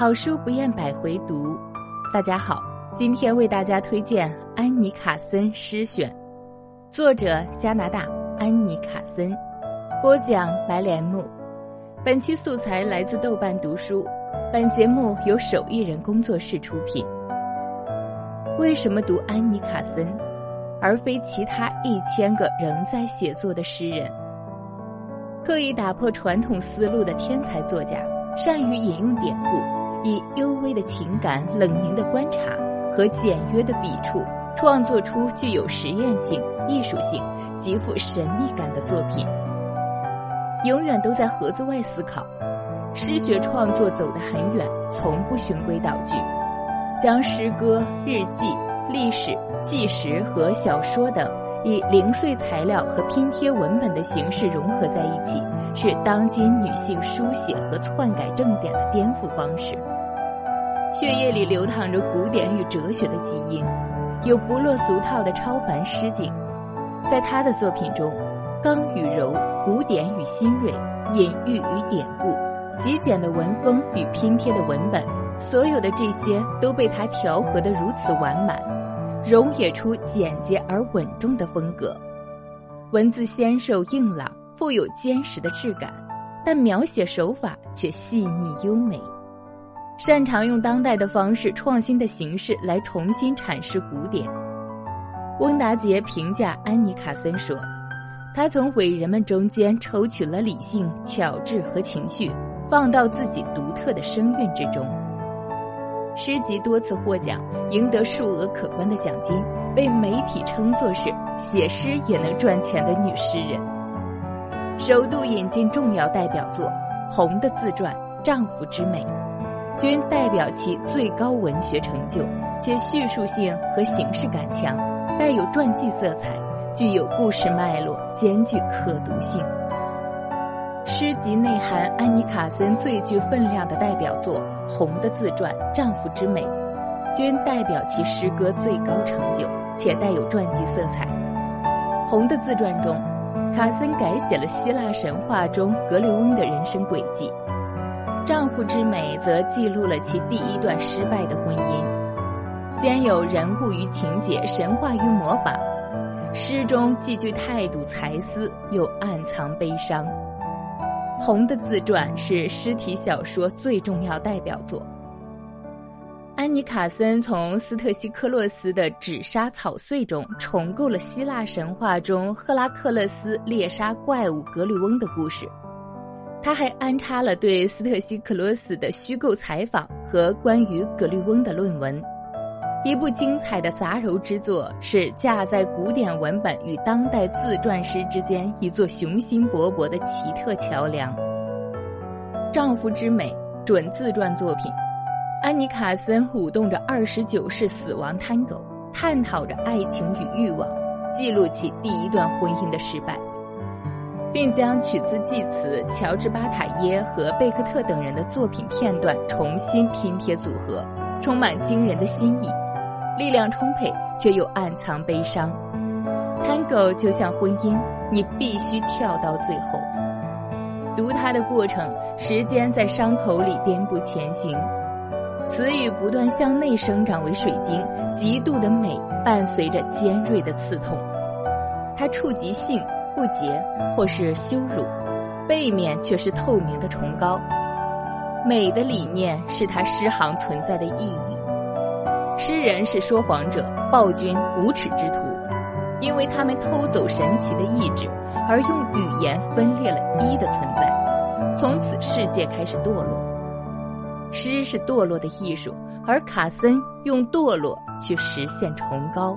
好书不厌百回读。大家好，今天为大家推荐安妮卡森诗选，作者加拿大安妮卡森，播讲白莲木。本期素材来自豆瓣读书，本节目由手艺人工作室出品。为什么读安妮卡森，而非其他一千个仍在写作的诗人？刻意打破传统思路的天才作家，善于引用典故，以幽微的情感、冷凝的观察和简约的笔触，创作出具有实验性、艺术性、极富神秘感的作品。永远都在盒子外思考，诗学创作走得很远，从不循规蹈矩，将诗歌、日记、历史、纪实和小说等。以零碎材料和拼贴文本的形式融合在一起，是当今女性书写和篡改正典的颠覆方式。血液里流淌着古典与哲学的基因，有不落俗套的超凡诗境。在他的作品中，刚与柔、古典与新锐、隐喻与典故、极简的文风与拼贴的文本，所有的这些都被他调和得如此完满。容也出简洁而稳重的风格，文字纤瘦硬朗，富有坚实的质感，但描写手法却细腻优美。擅长用当代的方式、创新的形式来重新阐释古典。翁达杰评价安妮卡森说：“他从伟人们中间抽取了理性、巧智和情绪，放到自己独特的声韵之中。”诗集多次获奖，赢得数额可观的奖金，被媒体称作是写诗也能赚钱的女诗人。首度引进重要代表作《红的自传》《丈夫之美》，均代表其最高文学成就，且叙述性和形式感强，带有传记色彩，具有故事脉络，兼具可读性。诗集内含安妮卡森最具分量的代表作。红的自传《丈夫之美》，均代表其诗歌最高成就，且带有传记色彩。红的自传中，卡森改写了希腊神话中格里翁的人生轨迹；《丈夫之美》则记录了其第一段失败的婚姻，兼有人物与情节、神话与魔法。诗中既具态度才思，又暗藏悲伤。《红的自传》是诗体小说最重要代表作。安妮卡森从斯特西克洛斯的纸莎草穗中重构了希腊神话中赫拉克勒斯猎杀怪物格里翁的故事。他还安插了对斯特西克罗斯的虚构采访和关于格里翁的论文。一部精彩的杂糅之作，是架在古典文本与当代自传诗之间一座雄心勃勃的奇特桥梁。《丈夫之美》准自传作品，安妮卡森舞动着二十九世死亡探戈，探讨着爱情与欲望，记录起第一段婚姻的失败，并将取自祭词乔治巴塔耶和贝克特等人的作品片段重新拼贴组合，充满惊人的新意。力量充沛，却又暗藏悲伤。Tango 就像婚姻，你必须跳到最后。读它的过程，时间在伤口里颠簸前行，词语不断向内生长为水晶，极度的美伴随着尖锐的刺痛。它触及性不洁或是羞辱，背面却是透明的崇高。美的理念是他诗行存在的意义。诗人是说谎者、暴君、无耻之徒，因为他们偷走神奇的意志，而用语言分裂了一的存在，从此世界开始堕落。诗是堕落的艺术，而卡森用堕落去实现崇高。